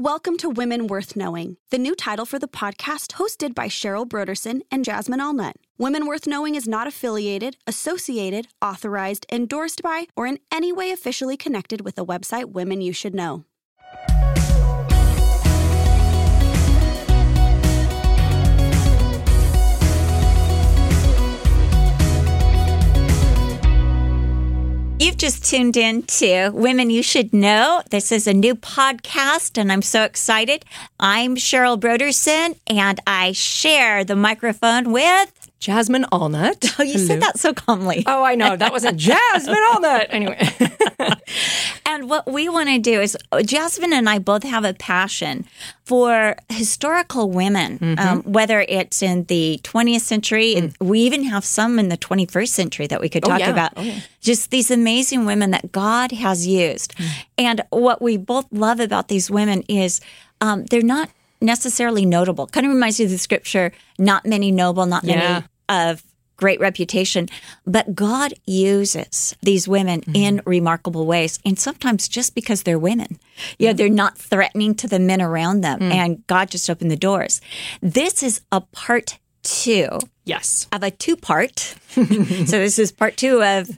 Welcome to Women Worth Knowing, the new title for the podcast hosted by Cheryl Brodersen and Jasmine Allnut. Women Worth Knowing is not affiliated, associated, authorized, endorsed by, or in any way officially connected with the website Women You Should Know. You've just tuned in to Women You Should Know. This is a new podcast, and I'm so excited. I'm Cheryl Brodersen, and I share the microphone with. Jasmine Allnut. Oh, you Hello. said that so calmly. Oh, I know. That wasn't Jasmine Allnut. Anyway. And what we want to do is, Jasmine and I both have a passion for historical women, um, whether it's in the 20th century, and we even have some in the 21st century that we could talk yeah. about. Oh, yeah. Just these amazing women that God has used. And what we both love about these women is um, they're not necessarily notable. Kind of reminds you of the scripture, not many noble, not many Yeah. Of great reputation. But God uses these women mm-hmm. in remarkable ways. And sometimes just because they're women, you know, mm-hmm. they're not threatening to the men around them. Mm. And God just opened the doors. This is a part two yes. of a two part. so this is part two of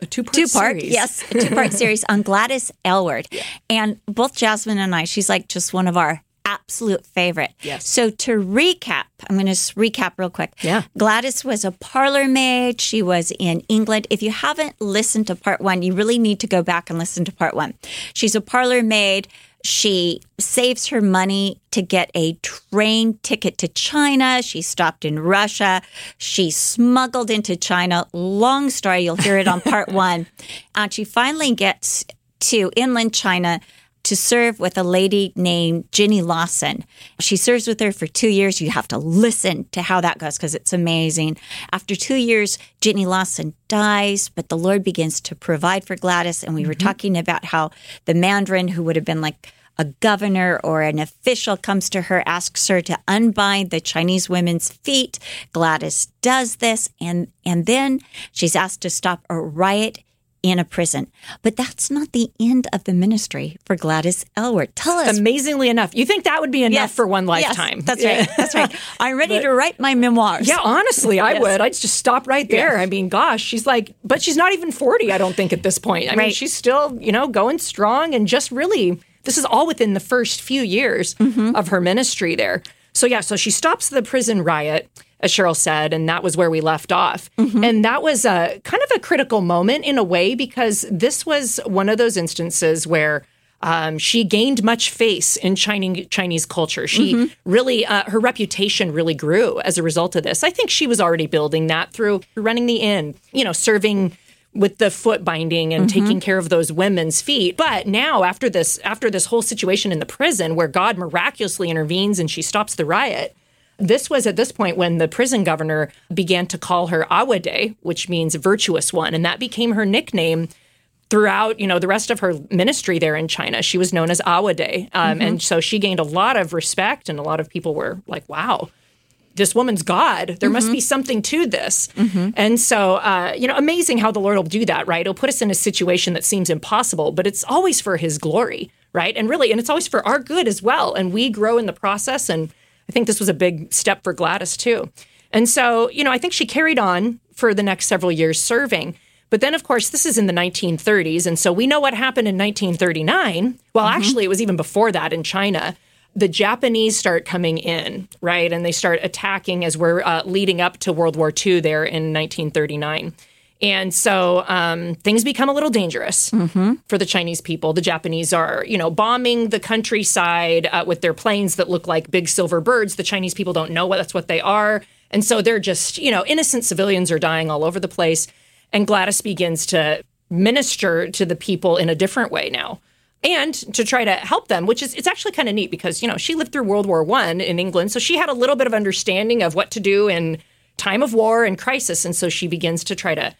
A two-part two part series. yes a two part series on gladys aylward and both jasmine and i she's like just one of our absolute favorite Yes. so to recap i'm going to recap real quick Yeah. gladys was a parlor maid she was in england if you haven't listened to part one you really need to go back and listen to part one she's a parlor maid she saves her money to get a train ticket to China. She stopped in Russia. She smuggled into China. Long story. You'll hear it on part one. And she finally gets to inland China to serve with a lady named Ginny Lawson. She serves with her for two years. You have to listen to how that goes because it's amazing. After two years, Ginny Lawson dies, but the Lord begins to provide for Gladys. And we were mm-hmm. talking about how the Mandarin, who would have been like a governor or an official, comes to her, asks her to unbind the Chinese women's feet. Gladys does this, and and then she's asked to stop a riot in a prison. But that's not the end of the ministry for Gladys Aylward. Tell us. Amazingly enough, you think that would be enough Yes. for one Yes, lifetime? that's right. That's right. I'm ready to write my memoirs. Yeah, honestly, I Yes. would. I'd just stop right there. I mean, gosh, she's like, but she's not even 40, I don't think, at this point. I mean, she's still, you know, going strong and just really, this is all within the first few years Mm-hmm. of her ministry there. So, yeah, so she stops the prison riot, as Cheryl said, and that was where we left off. Mm-hmm. And that was a kind of a critical moment in a way because this was one of those instances where um, she gained much face in Chinese Chinese culture. She Mm-hmm. really, uh, her reputation really grew as a result of this. I think she was already building that through running the inn, you know, serving with the foot binding and Mm-hmm. taking care of those women's feet. But now, after this, after this whole situation in the prison, where God miraculously intervenes and she stops the riot. This was at this point when the prison governor began to call her Ai-weh-deh, which means virtuous one, and that became her nickname throughout you know the rest of her ministry there in China. She was known as Ai-weh-deh, um, and so she gained a lot of respect, and a lot of people were like, "Wow." This woman's God. There must be something to this. And so, uh, you know, amazing how the Lord will do that, right? He'll put us in a situation that seems impossible, but it's always for his glory, right? And really, and it's always for our good as well. And we grow in the process. And I think this was a big step for Gladys, too. And so, you know, I think she carried on for the next several years serving. But then, of course, this is in the 1930s. And so we know what happened in 1939. Well, actually, it was even before that in China. The Japanese start coming in, right? And they start attacking as we're uh, leading up to World War II there in 1939. And so um, things become a little dangerous for the Chinese people. The Japanese are, you know, bombing the countryside uh, with their planes that look like big silver birds. The Chinese people don't know what that's what they are, and so they're just, you know, innocent civilians are dying all over the place. And Gladys begins to minister to the people in a different way now and to try to help them which is it's actually kind of neat because you know she lived through world war one in england so she had a little bit of understanding of what to do in time of war and crisis and so she begins to try to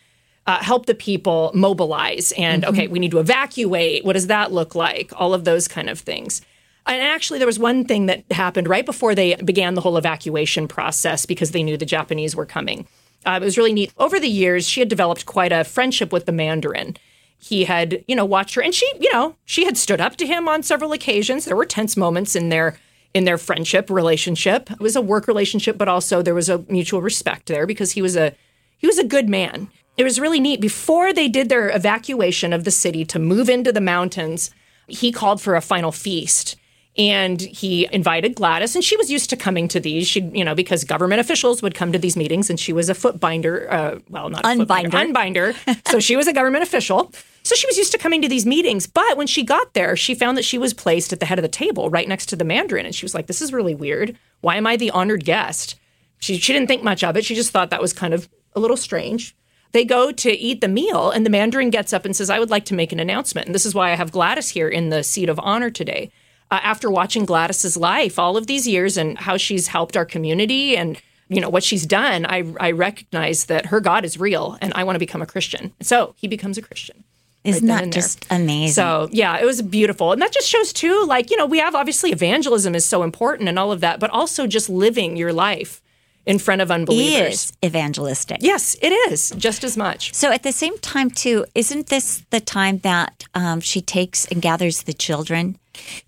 uh, help the people mobilize and okay we need to evacuate. What does that look like? All of those kind of things. And actually there was one thing that happened right before they began the whole evacuation process because they knew the japanese were coming. Uh, it was really neat. Over the years she had developed quite a friendship with the mandarin. He had, you know, watched her and she, you know, she had stood up to him on several occasions. There were tense moments in their in their friendship relationship. It was a work relationship, but also there was a mutual respect there because he was a he was a good man. It was really neat. Before they did their evacuation of the city to move into the mountains, he called for a final feast and he invited Gladys, and she was used to coming to these. She, you know, because government officials would come to these meetings, and she was a footbinder. Uh, well, not unbinder, unbinder. so she was a government official. So she was used to coming to these meetings. But when she got there, she found that she was placed at the head of the table, right next to the Mandarin, and she was like, "This is really weird. Why am I the honored guest?" She she didn't think much of it. She just thought that was kind of a little strange. They go to eat the meal, and the Mandarin gets up and says, I would like to make an announcement. And this is why I have Gladys here in the seat of honor today uh, after watching Gladys's life all of these years and how she's helped our community and you know what she's done, I I recognize that her God is real, and I want to become a Christian. So he becomes a Christian. Isn't right that just amazing? So yeah, it was beautiful, and that just shows too. Like you know, we have obviously evangelism is so important and all of that, but also just living your life in front of unbelievers is evangelistic. Yes, it is just as much. So at the same time, too, isn't this the time that um, she takes and gathers the children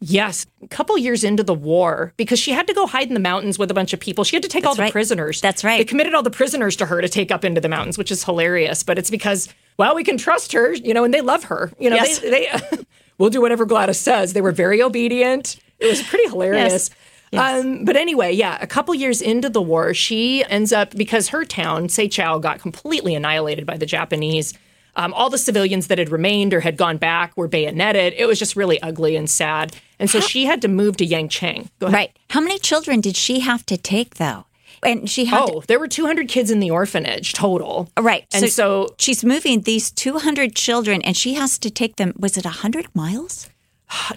Yes, a couple years into the war, because she had to go hide in the mountains with a bunch of people. She had to take That's all the right. prisoners. That's right. They committed all the prisoners to her to take up into the mountains, which is hilarious. But it's because, well, we can trust her, you know, and they love her. You know, Yes. they, they will do whatever Gladys says. They were very obedient. It was pretty hilarious. Yes. Um, but anyway, yeah, a couple years into the war, she ends up because her town, Tsechow, got completely annihilated by the Japanese. Um, all the civilians that had remained or had gone back were bayoneted. It was just really ugly and sad. And so she had to move to Yangcheng. Go ahead. Right. How many children did she have to take, though? And she had Oh, there were 200 kids in the orphanage total. right. And so, she's moving these 200 children, and she has to take them. Was it 100 miles?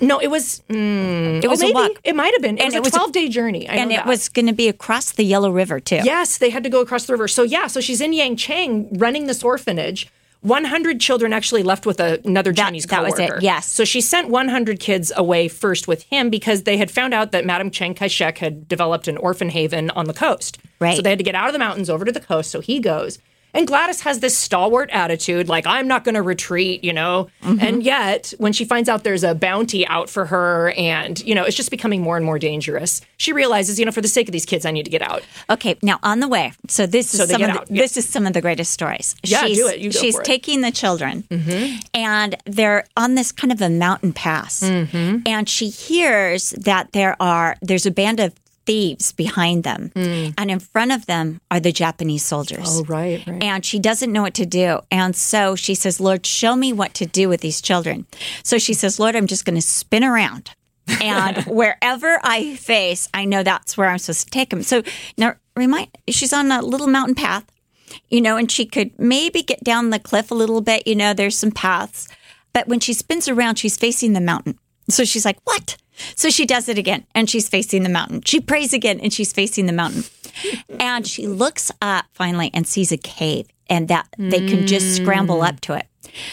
No, it was. Mm, It was oh, a maybe. walk. It might have been. It And was it a was a- 12 day journey. I and it that. was going to be across the Yellow River, too. Yes, they had to go across the river. So yeah, so she's in Yangcheng running this orphanage. 100 children actually left with a, another Chinese that was it, yes. So she sent 100 kids away first with him because they had found out that Madame Chiang Kai-shek had developed an orphan haven on the coast. Right. So they had to get out of the mountains over to the coast. So he goes. And Gladys has this stalwart attitude, like, I'm not going to retreat, you know? Mm-hmm. And yet, when she finds out there's a bounty out for her and, you know, it's just becoming more and more dangerous, she realizes, you know, for the sake of these kids, I need to get out. Okay, now on the way. So this is So some of the, yeah. this is some of the greatest stories. Yeah, she's, do it. You go she's for it. Mm-hmm. taking the children, and they're on this kind of a mountain pass, Mm-hmm. and she hears that there are there's a band of thieves behind them, and in front of them are the Japanese soldiers. Mm. Oh, right, right. And she doesn't know what to do. And so she says, Lord, show me what to do with these children. So she says, Lord, I'm just going to spin around. And wherever I face, I know that's where I'm supposed to take them. So now remind, she's on a little mountain path, you know, and she could maybe get down the cliff a little bit. You know, there's some paths. But when she spins around, she's facing the mountain. So she's like, what? So she does it again and she's facing the mountain. She prays again and she's facing the mountain. And she looks up finally and sees a cave and that they can just scramble up to it.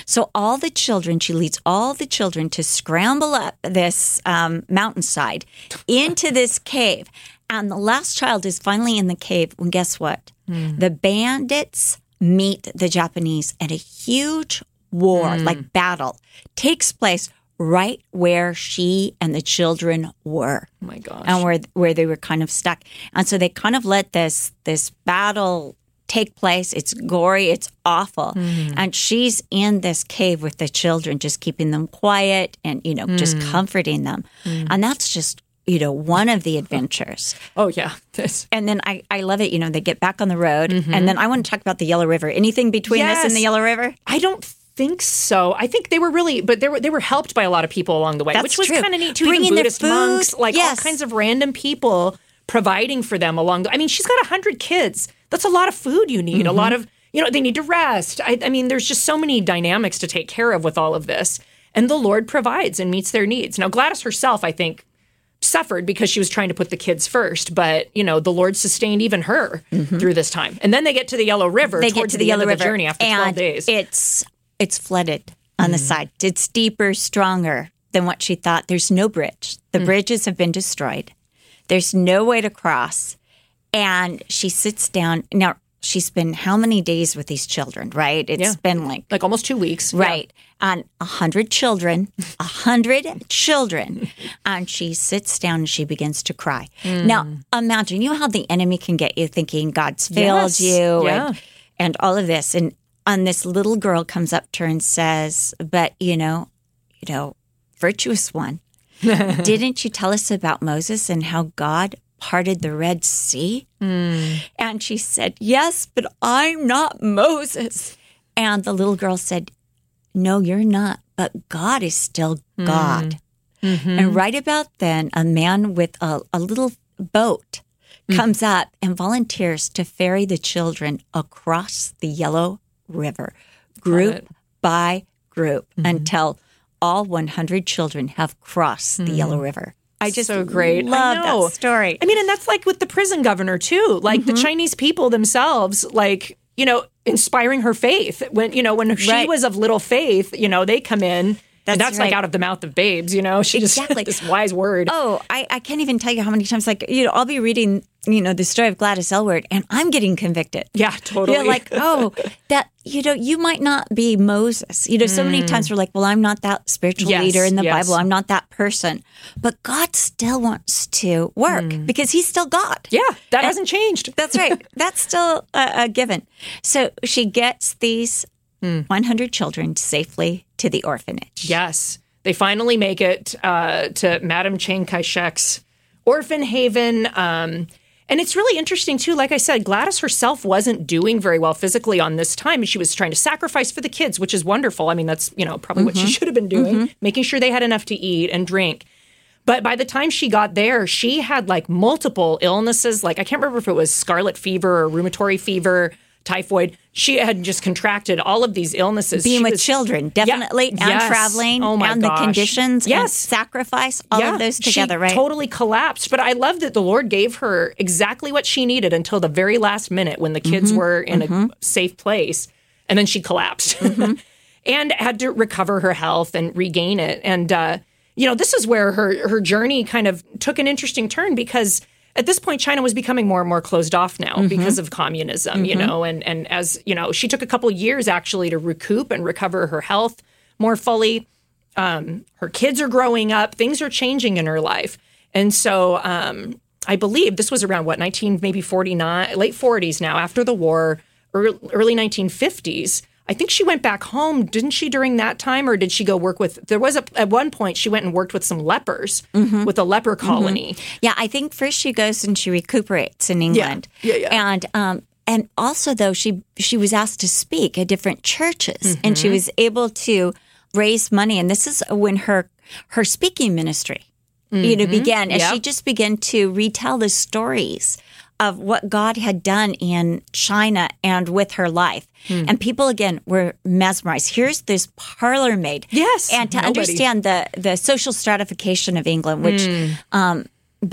So all the children, she leads all the children to scramble up this um, mountainside into this cave. And the last child is finally in the cave. When guess what? The bandits meet the Japanese and a huge war, like battle, takes place right where she and the children were Oh my gosh. and where where they were kind of stuck. And so they kind of let this this battle take place. It's gory, it's awful. Mm-hmm. And she's in this cave with the children, just keeping them quiet and, you know, just mm. comforting them. Mm. And that's just, you know, one of the adventures. Oh yeah, this. And then I, I love it, you know, they get back on the road. Mm-hmm. And then I want to talk about the Yellow River. Anything between this and the Yellow River? I don't think so. I think they were really, but they were they were helped by a lot of people along the way, That's which was kind of neat too. Bringing Even the Buddhist food, monks, like yes. all kinds of random people providing for them along. The, I mean, she's got a hundred kids. That's a lot of food you need. A mm-hmm. lot of you know they need to rest. I, I mean, there's just so many dynamics to take care of with all of this, and the Lord provides and meets their needs. Now, Gladys herself, I think. Suffered because she was trying to put the kids first, but you know the Lord sustained even her mm-hmm. through this time. And then they get to the Yellow River. they towards get to the, Yellow River the journey after twelve days. It's it's flooded on the side. It's deeper, stronger than what she thought. There's no bridge. The Mm. bridges have been destroyed. There's no way to cross. And she sits down. Now, she's been how many days with these children, right? It's Yeah. been like Like almost two weeks. Right. And a hundred children, a hundred children. And she sits down and she begins to cry. Hmm. Now, imagine, you know how the enemy can get you thinking God's failed Yes. you Yeah. and, and all of this. And, and this little girl comes up to her and says, But, you know, you know, virtuous one, didn't you tell us about Moses and how God parted the Red Sea? Hmm. And she said, Yes, but I'm not Moses. And the little girl said, No, you're not, but God is still hmm. God. Mm-hmm. And right about then, a man with a, a little boat mm. comes up and volunteers to ferry the children across the Yellow River, group by group, until all 100 children have crossed the Yellow River. I just So great. I love know. that story. I mean, and that's like with the prison governor too. Like Mm-hmm. the Chinese people themselves, like you know, inspiring her faith. When you know, when she Right. was of little faith, you know, they come in. That's and that's like out of the mouth of babes, you know. She Exactly. just this wise word. Oh, I, I can't even tell you how many times, like, you know, I'll be reading, you know, the story of Gladys Aylward and I'm getting convicted. Yeah, totally. You're like, oh, that, you know, you might not be Moses. You know, so many times we're like, well, I'm not that spiritual Mm. Yes, leader in the yes. Bible. I'm not that person. But God still wants to work because he's still God. Mm. yeah, that hasn't changed. That's right. That's still a, a given. So she gets these Hmm. 100 children safely to the orphanage. Yes. They finally make it uh, to Madame Chiang Kai shek's orphan haven. Um, and it's really interesting, too. Like I said, Gladys herself wasn't doing very well physically on this time. And she was trying to sacrifice for the kids, which is wonderful. I mean, that's, you know, probably what she should have been doing, making sure they had enough to eat and drink. But by the time she got there, she had like multiple illnesses. Like, I can't remember if it was scarlet fever or rheumatoid fever, typhoid. She had just contracted all of these illnesses. being She with was- children, definitely, and yes. traveling, Oh my and gosh. the conditions, and Yes. sacrifice, all of those together, she right? Totally collapsed. But I love that the Lord gave her exactly what she needed until the very last minute when the kids Mm-hmm. were in a safe place. And then she collapsed Mm-hmm. and had to recover her health and regain it. And, uh, you know, this is where her, her journey kind of took an interesting turn because at this point, China was becoming more and more closed off now Mm-hmm. because of communism, you know, and, and as, you know, she took a couple years actually to recoup and recover her health more fully. Her kids are growing up. Things are changing in her life. And so um, i believe this was around what 19 maybe 49 late 40s now after the war early, early 1950s i think she went back home didn't she during that time or did she go work with there was a at one point she went and worked with some lepers Mm-hmm. with a leper colony Yeah, I think first she goes and she recuperates in England. Yeah, yeah. And um and also though she she was asked to speak at different churches and Mm-hmm. she was able to raise money and this is when her her speaking ministry you know began as Mm-hmm. Yep. she just began to retell the stories of what God had done in China and with her life. Hmm. And people again were mesmerized. Here's this parlor maid. Yes, And to nobody. understand the the social stratification of England, which Hmm. um,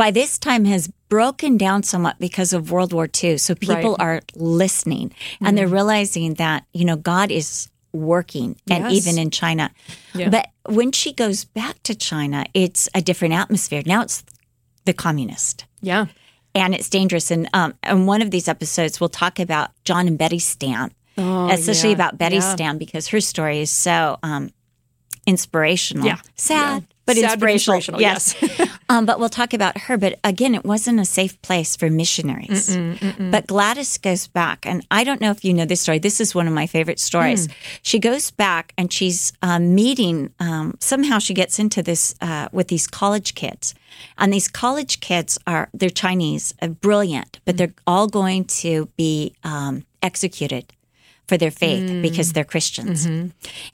by this time has broken down somewhat because of World War II. So people Right. Hmm. are listening and they're realizing that, you know, God is working and Yes. even in China. But when she goes back to China, it's a different atmosphere. Now it's the communist yeah and it's dangerous. And um, in one of these episodes, we'll talk about John and Betty Stam, especially yeah, about Betty yeah. Stam because her story is so um, inspirational. Yeah, sad, yeah. But Sad inspirational. inspirational, yes. um, but we'll talk about her. But again, it wasn't a safe place for missionaries. But Gladys goes back, and I don't know if you know this story. This is one of my favorite stories. Hmm. She goes back and she's um, meeting. Um, somehow she gets into this uh, with these college kids, and these college kids are they're Chinese, uh, brilliant, but they're all going to be um, executed for their faith because mm. they're Christians. Mm-hmm.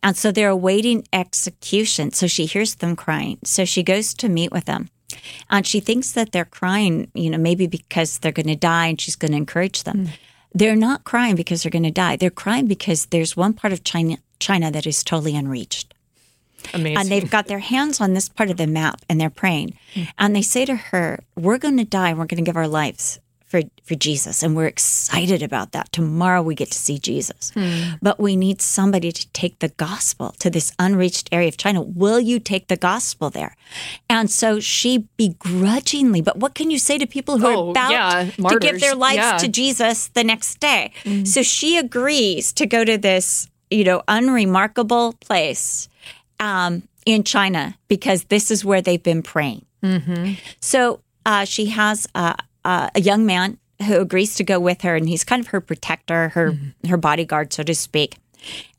And so they're awaiting execution. So she hears them crying. So she goes to meet with them. And she thinks that they're crying, you know, maybe because they're going to die and she's going to encourage them. Mm. They're not crying because they're going to die. They're crying because there's one part of China, China that is totally unreached. amazing And they've got their hands on this part of the map and they're praying. Mm. And they say to her, We're going to die. We're going to give our lives for, for Jesus and we're excited about that. Tomorrow we get to see Jesus. But we need somebody to take the gospel to this unreached area of China. Will you take the gospel there? And so she begrudgingly, but what can you say to people who Oh, are about yeah, to give their lives Yeah. to Jesus the next day? So she agrees to go to this, you know, unremarkable place um, in China because this is where they've been praying. So uh, she has uh, uh, a young man who agrees to go with her, and he's kind of her protector, her her bodyguard, so to speak.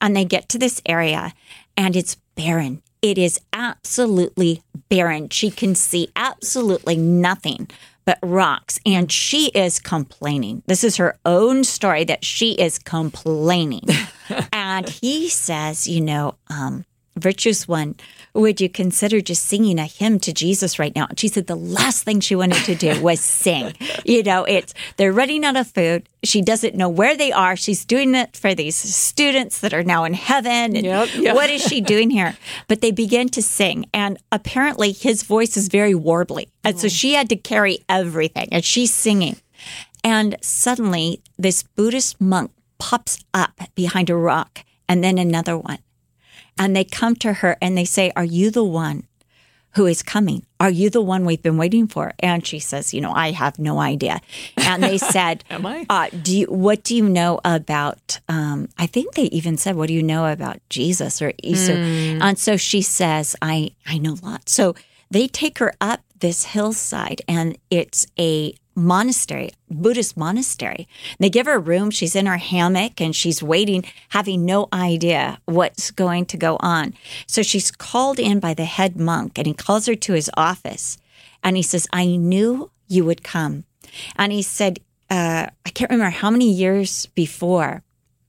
And they get to this area, and it's barren. It is absolutely barren. She can see absolutely nothing but rocks, and she is complaining. This is her own story that she is complaining. and he says, you know, um, virtuous one, would you consider just singing a hymn to Jesus right now? And she said the last thing she wanted to do was sing. You know, it's they're running out of food. She doesn't know where they are. She's doing it for these students that are now in heaven. And Yep, yeah. what is she doing here? But they begin to sing, and apparently his voice is very warbly, and so mm. she had to carry everything, and she's singing. And suddenly, this Buddhist monk pops up behind a rock, and then another one. And they come to her and they say, Are you the one who is coming? Are you the one we've been waiting for? And she says, You know, I have no idea. And they said, Am I? Uh, do you, what do you know about? Um, I think they even said, "What do you know about Jesus or Easter?" And so she says, "I I know lots." So they take her up this hillside, and it's a monastery, Buddhist monastery. They give her a room. She's in her hammock and she's waiting, having no idea what's going to go on. So she's called in by the head monk, and he calls her to his office, and he says, "I knew you would come." And he said, uh, I can't remember how many years before,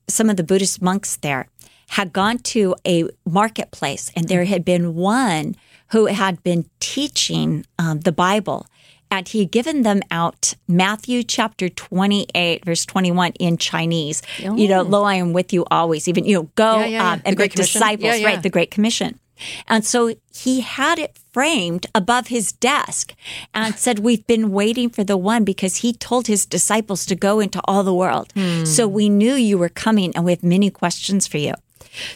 some of the Buddhist monks there had gone to a marketplace, and there had been one who had been teaching um, the Bible. And he had given them out Matthew chapter 28, verse 21 in Chinese. You know, lo, I am with you always, even, you know, go Oh. Yeah, yeah, um, and Great make disciples, right? The Great Commission. And so he had it framed above his desk and said, We've been waiting for the one because he told his disciples to go into all the world. So we knew you were coming and we have many questions for you.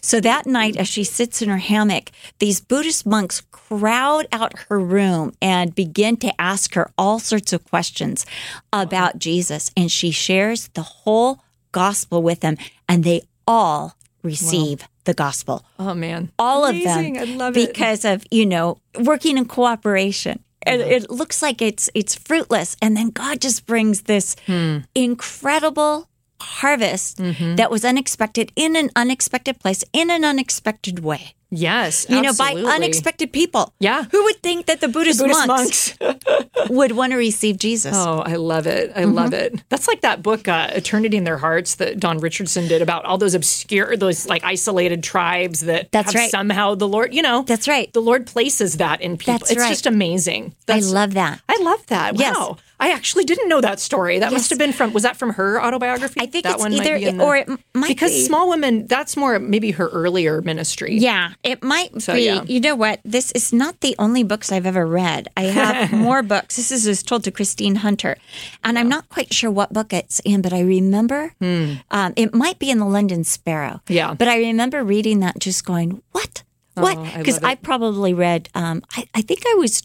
So that night, as she sits in her hammock, these Buddhist monks crowd out her room and begin to ask her all sorts of questions about Jesus. And she shares the whole gospel with them, and they all receive the gospel Oh man. all Amazing. of them I love it. because of you know working in cooperation and it looks like it's it's fruitless and then god just brings this Hmm. incredible harvest Mm-hmm. that was unexpected in an unexpected place in an unexpected way Yes. you absolutely. know by unexpected people Yeah. who would think that the buddhist, Buddhist monks, monks. would want to receive jesus Oh, I love it. I Mm-hmm. love it. That's like that book, uh, Eternity in Their Hearts, that Don Richardson did about all those obscure, those like isolated tribes that That's have right. somehow the Lord, you know, That's right. The Lord places that in people. That's it's right. just amazing. i love that I love that. Yes. I actually didn't know that story. That must have been from, was that from her autobiography? I think that it's one might either- be in the- or it might because be. Small Women, that's more maybe her earlier ministry. Yeah, it might So, be. yeah. You know what? This is not the only books I've ever read. I have more books. This is was told to Christine Hunter, and I'm not quite sure what book it's in, but I remember um, it might be in the London Sparrow. Hmm. Yeah. but I remember reading that, just going, "What? What?" Oh, I Because I, probably read. Um, I, I think I was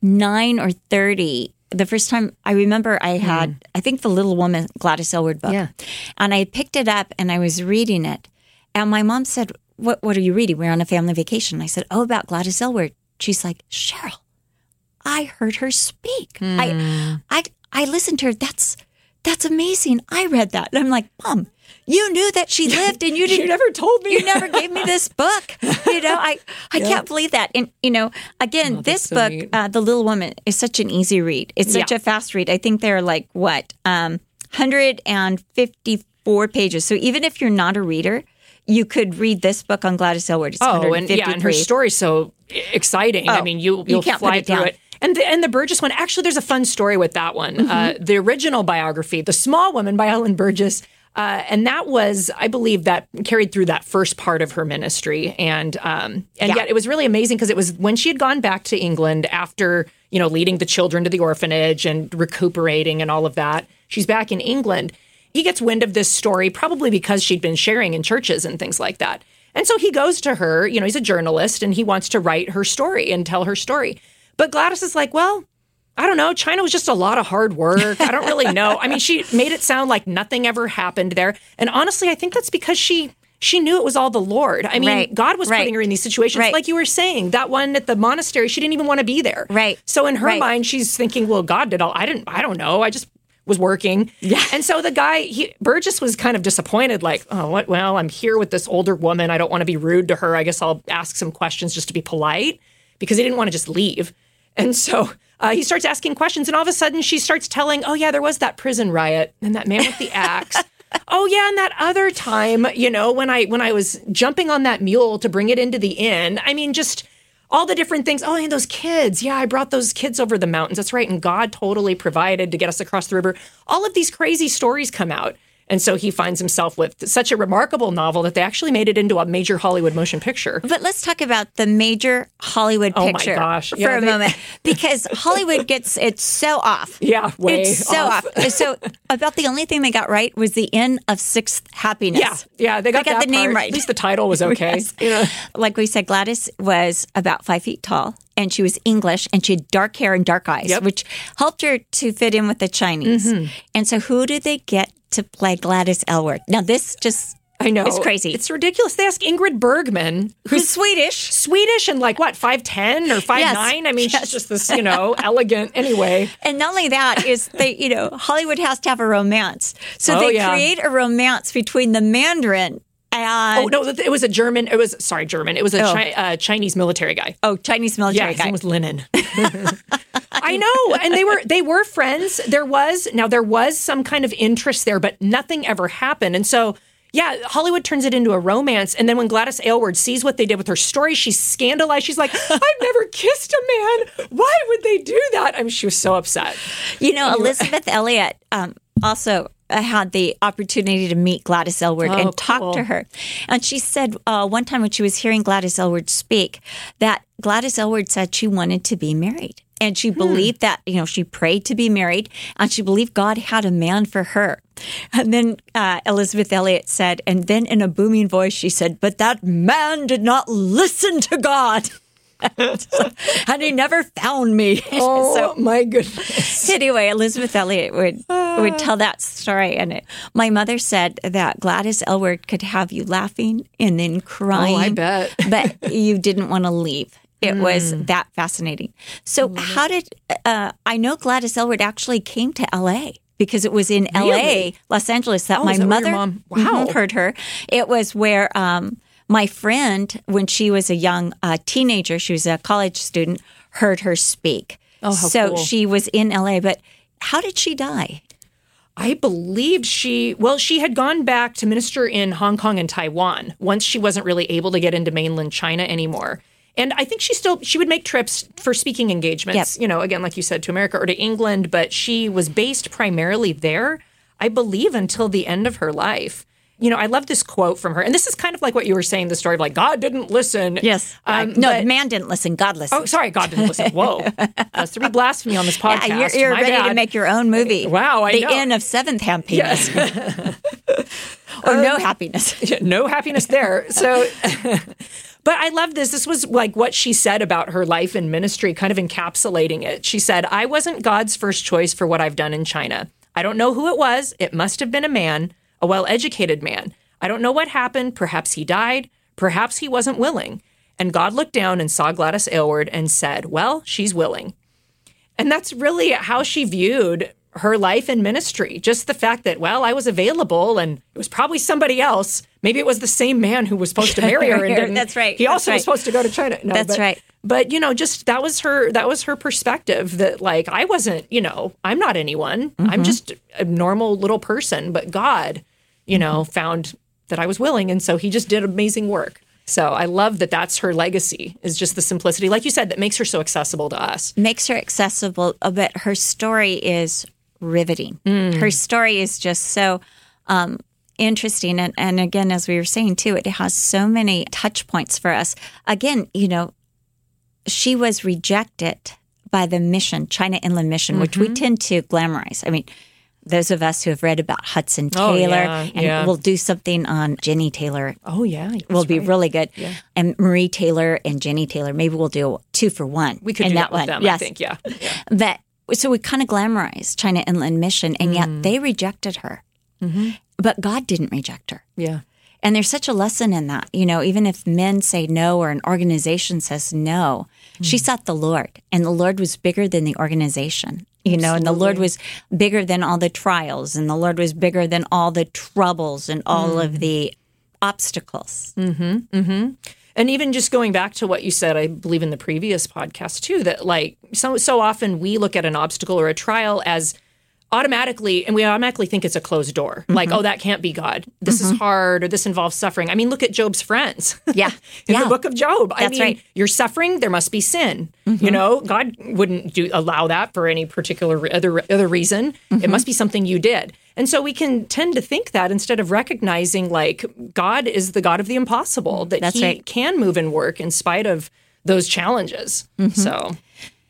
29 or 30 the first time I remember I had, I think the Little Woman Gladys Aylward book. Hmm. Yeah. And I picked it up and I was reading it. And my mom said, What what are you reading? We're on a family vacation. I said, Oh, about Gladys Aylward. She's like, Cheryl, I heard her speak. Hmm. I I I listened to her. That's that's amazing. I read that. And I'm like, Mom, you knew that she lived and you didn't You never told me. you never gave me this book. You know, I I can't believe that. And you know, again, this so book, uh, The Little Woman, is such an easy read. It's such Yeah. a fast read. I think they're like what, um, hundred and fifty four pages. So even if you're not a reader, you could read this book on Gladys Aylward. It's Oh, and yeah, and her 153. story's so exciting. I Oh, mean, you you you'll can't put fly it through down. it. And the, and the Burgess one, actually, there's a fun story with that one. Mm-hmm. Uh, the original biography, The Small Woman by Alan Burgess, Uh, and that was, I believe, that carried through that first part of her ministry, and um, and Yeah. yet it was really amazing because it was when she had gone back to England after you know leading the children to the orphanage and recuperating and all of that. She's back in England. He gets wind of this story probably because she'd been sharing in churches and things like that. And so he goes to her. You know, he's a journalist and he wants to write her story and tell her story. But Gladys is like, well, I don't know. China was just a lot of hard work. I don't really know. I mean, she made it sound like nothing ever happened there. And honestly, I think that's because she she knew it was all the Lord. I mean, Right. God was Right. putting her in these situations. Right. Like you were saying, that one at the monastery, she didn't even want to be there. Right. So in her mind, she's thinking, well, God did all. I didn't. I don't know. I just was working. Yeah. And so the guy, he, Burgess was kind of disappointed, like, oh, what? Well, I'm here with this older woman. I don't want to be rude to her. I guess I'll ask some questions just to be polite because he didn't want to just leave. And so uh, he starts asking questions, and all of a sudden she starts telling, "Oh yeah, there was that prison riot and that man with the axe. oh yeah, and that other time, you know, when I when I was jumping on that mule to bring it into the inn. I mean, just." All the different things. Oh, and those kids. Yeah, I brought those kids over the mountains. That's right. And God totally provided to get us across the river. All of these crazy stories come out. And so he finds himself with such a remarkable novel that they actually made it into a major Hollywood motion picture. But let's talk about the major Hollywood Oh my picture gosh. for Yeah, a they- moment because Hollywood gets it's so off. Yeah, way it's so off. off. So about the only thing they got right was the end of sixth happiness. Yeah, yeah, they got, got that the name right. At least the title was okay. Yes. You know? Like we said, Gladys was about five feet tall and she was English and she had dark hair and dark eyes, Yep. which helped her to fit in with the Chinese. Mm-hmm. And so who did they get to play Gladys Aylward? Now this just I know It's crazy. It's ridiculous. They ask Ingrid Bergman, who's who's Swedish. Swedish and like what five ten or five nine. I mean, Yes. she's just this you know elegant. Anyway, And not only that is they, you know, Hollywood has to have a romance. So Oh, they yeah. create a romance between the Mandarin and oh no, it was a German. It was sorry, German. It was a Oh. Chi- uh, Chinese military guy. oh, Chinese Yeah, military his guy. name was Lin Nan. I know, and they were they were friends. There was now there was some kind of interest there, but nothing ever happened. And so, yeah, Hollywood turns it into a romance. And then when Gladys Aylward sees what they did with her story, she's scandalized. She's like, "I've never kissed a man. Why would they do that?" I mean, she was so upset. You know, Elisabeth Elliot um, also uh, had the opportunity to meet Gladys Aylward Oh, and talk cool. to her. And she said uh, one time when she was hearing Gladys Aylward speak that Gladys Aylward said she wanted to be married. And she believed that, you know, she prayed to be married and she believed God had a man for her. And then uh, Elisabeth Elliot said, and then in a booming voice, she said, But that man did not listen to God. and he never found me. Oh so my goodness! anyway, Elisabeth Elliot would would tell that story, and it, my mother said that Gladys Aylward could have you laughing and then crying. Oh, I bet. but you didn't want to leave. It was that fascinating. So, how did uh, I know Gladys Aylward actually came to L.A. because it was in L.A., Los Angeles, that Oh, my that mother mom- Wow. heard her. It was where um, my friend, when she was a young uh, teenager, she was a college student, heard her speak. Oh, so cool. she was in LA, but how did she die? I believed she, well, she had gone back to minister in Hong Kong and Taiwan once she wasn't really able to get into mainland China anymore. And I think she still she would make trips for speaking engagements, Yep. you know, again like you said to America or to England, but she was based primarily there, I believe until the end of her life. You know, I love this quote from her. And this is kind of like what you were saying the story of like God didn't listen. Yes. Um, no, Um, but- man didn't listen. God listened. Oh, sorry, God didn't listen. Whoa. Uh, That's three blasphemy on this podcast. yeah, you're, you're ready to make your own movie. Uh, wow, I the know. end of Seventh Happiness, or no um, happiness. no happiness there. So, but I love this. This was like what she said about her life and ministry, kind of encapsulating it. She said, I wasn't God's first choice for what I've done in China. I don't know who it was. It must have been a man, a well educated man. I don't know what happened. Perhaps he died. Perhaps he wasn't willing. And God looked down and saw Gladys Aylward and said, Well, she's willing. And that's really how she viewed her life and ministry. Just the fact that, well, I was available and it was probably somebody else. Maybe it was the same man who was supposed to marry her and didn't. That's right. He That's also right. was supposed to go to China. No, That's but- right. But you know, just that was her that was her perspective that like I wasn't, you know, I'm not anyone. Mm-hmm. I'm just a normal little person, but God, you know, Mm-hmm. found that I was willing and so he just did amazing work. So I love that that's her legacy is just the simplicity like you said that makes her so accessible to us. Makes her accessible, uh, but her story is riveting. Mm. Her story is just so. Um, interesting. And, and again, as we were saying too, it has so many touch points for us. Again, you know, she was rejected by the mission, China Inland Mission, which we tend to glamorize. I mean, those of us who have read about Hudson Oh, Taylor, yeah, and yeah. we'll do something on Jenny Taylor Oh yeah, will be right. really good. And Marie Taylor and Jenny Taylor, maybe we'll do two for one. We could do that that with one. them. Yes. I think. Yeah. yeah. But so we kind of glamorize China Inland Mission, and Mm. yet they rejected her. Mm-hmm. But God didn't reject her. Yeah. And there's such a lesson in that. You know, even if men say no or an organization says no, Mm. she sought the Lord, and the Lord was bigger than the organization. You know, and the Lord was bigger than all the trials, and the Lord was bigger than all the troubles and all Mm. of the obstacles. And even just going back to what you said, I believe in the previous podcast too, that like so so often we look at an obstacle or a trial as automatically and we automatically think it's a closed door. Like, Mm-hmm. oh, that can't be God. This is hard or this involves suffering. I mean, look at Job's friends. Yeah. in Yeah. the book of Job. I mean, right. Mm-hmm. you're suffering, there must be sin. You know, God wouldn't do allow that for any particular other other reason. Mm-hmm. It must be something you did. And so we can tend to think that instead of recognizing like God is the God of the impossible, that That's he right. can move and work in spite of those challenges. Mm-hmm. So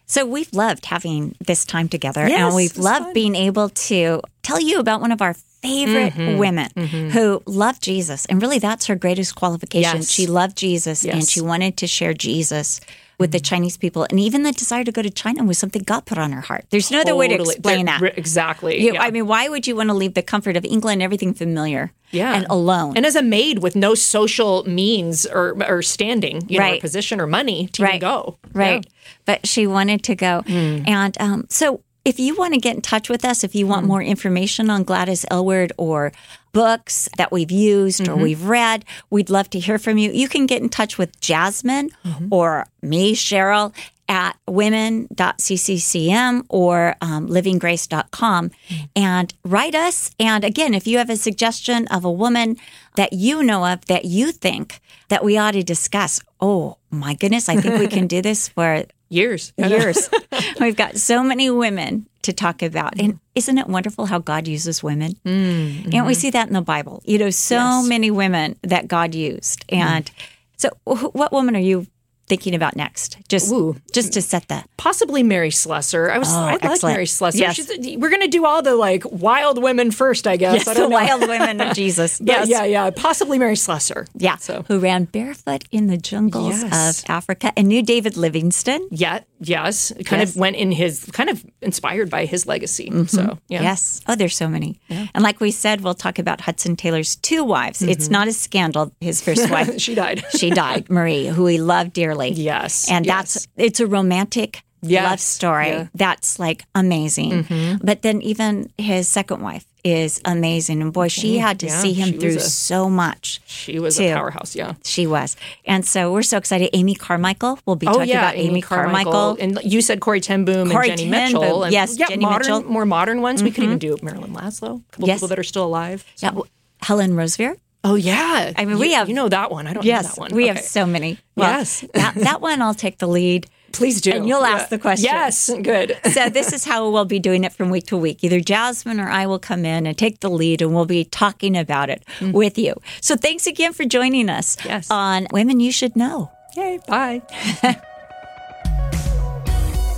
So we've loved having this time together, Yes, and we've loved fun. being able to tell you about one of our favorite Mm-hmm. women who loved Jesus, and really that's her greatest qualification. Yes. She loved Jesus, and Yes. Mm-hmm. she wanted to share Jesus with the Chinese people, and even the desire to go to China was something God put on her heart. There's no other way to totally- explain there- that. Exactly. You- yeah. I mean, why would you want to leave the comfort of England, everything familiar, Yeah. and alone? and as a maid with no social means or or standing, you know, or Right. position or money to even Right. go. Right. But she wanted to go. Hmm. And um, so if you want to get in touch with us, if you want more information on Gladys Aylward or books that we've used Mm-hmm. or we've read, we'd love to hear from you. You can get in touch with Jasmine Mm-hmm. or me, Cheryl, at women.cccm or um, livinggrace.com and write us. And again, if you have a suggestion of a woman that you know of that you think that we ought to discuss, oh my goodness, I think we can do this for Years. years. We've got so many women to talk about. And isn't it wonderful how God uses women? Mm, And we see that in the Bible. You know, so Yes. many women that God used. And so, wh- what woman are you thinking about next? Just, Ooh. just to set the. possibly Mary Slessor. I was I like Oh, excellent. Mary Slessor. Yes. She's, we're going to do all the like wild women first, I guess. Yes, I the know. wild women of Jesus. But Yes. yeah, yeah, possibly Mary Slessor. Yeah. So Who ran barefoot in the jungles Yes. of Africa and knew David Livingstone. yeah, yes, kind Yes. of went in his kind of inspired by his legacy. So yeah, Yes. Oh, there's so many. And like we said, we'll talk about Hudson Taylor's two wives. Mm-hmm. It's not a scandal. His first wife, she died. she died, Marie, who he loved dearly. Yes, And yes. that's, it's a romantic Yes, love story. yeah. Mm-hmm. That's like amazing. But then even his second wife is amazing. And boy, she had to yeah, see him through a- so much. she was too. a powerhouse. Yeah. She was. And so we're so excited. Amy Carmichael, we'll be Oh talking yeah, about Amy, Carmichael. and you said Corrie Ten Boom Corrie and Jenny Ten Mitchell. Boom. Yes, yeah, Jenny modern, Mitchell. Mm-hmm. more modern ones. We could even do Marilyn Laszlo. A couple Yes. people that are still alive. Yeah, Helen Roseveare. Oh yeah, I mean, You- we have- you know that one. I don't know that one. we have so many. Well, Yes. that, that one I'll take the lead. Please do. And you'll ask the question. Yes, good. So this is how we'll be doing it from week to week. Either Jasmine or I will come in and take the lead, and we'll be talking about it mm. with you. So thanks again for joining us Yes. on Women You Should Know. Yay, bye.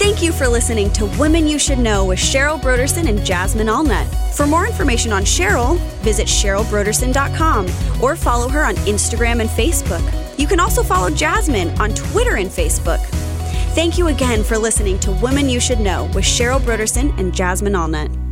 Thank you for listening to Women You Should Know with Cheryl Brodersen and Jasmine Allnut. For more information on Cheryl, visit CherylBrodersen.com or follow her on Instagram and Facebook. You can also follow Jasmine on Twitter and Facebook. Thank you again for listening to Women You Should Know with Cheryl Brodersen and Jasmine Allnut.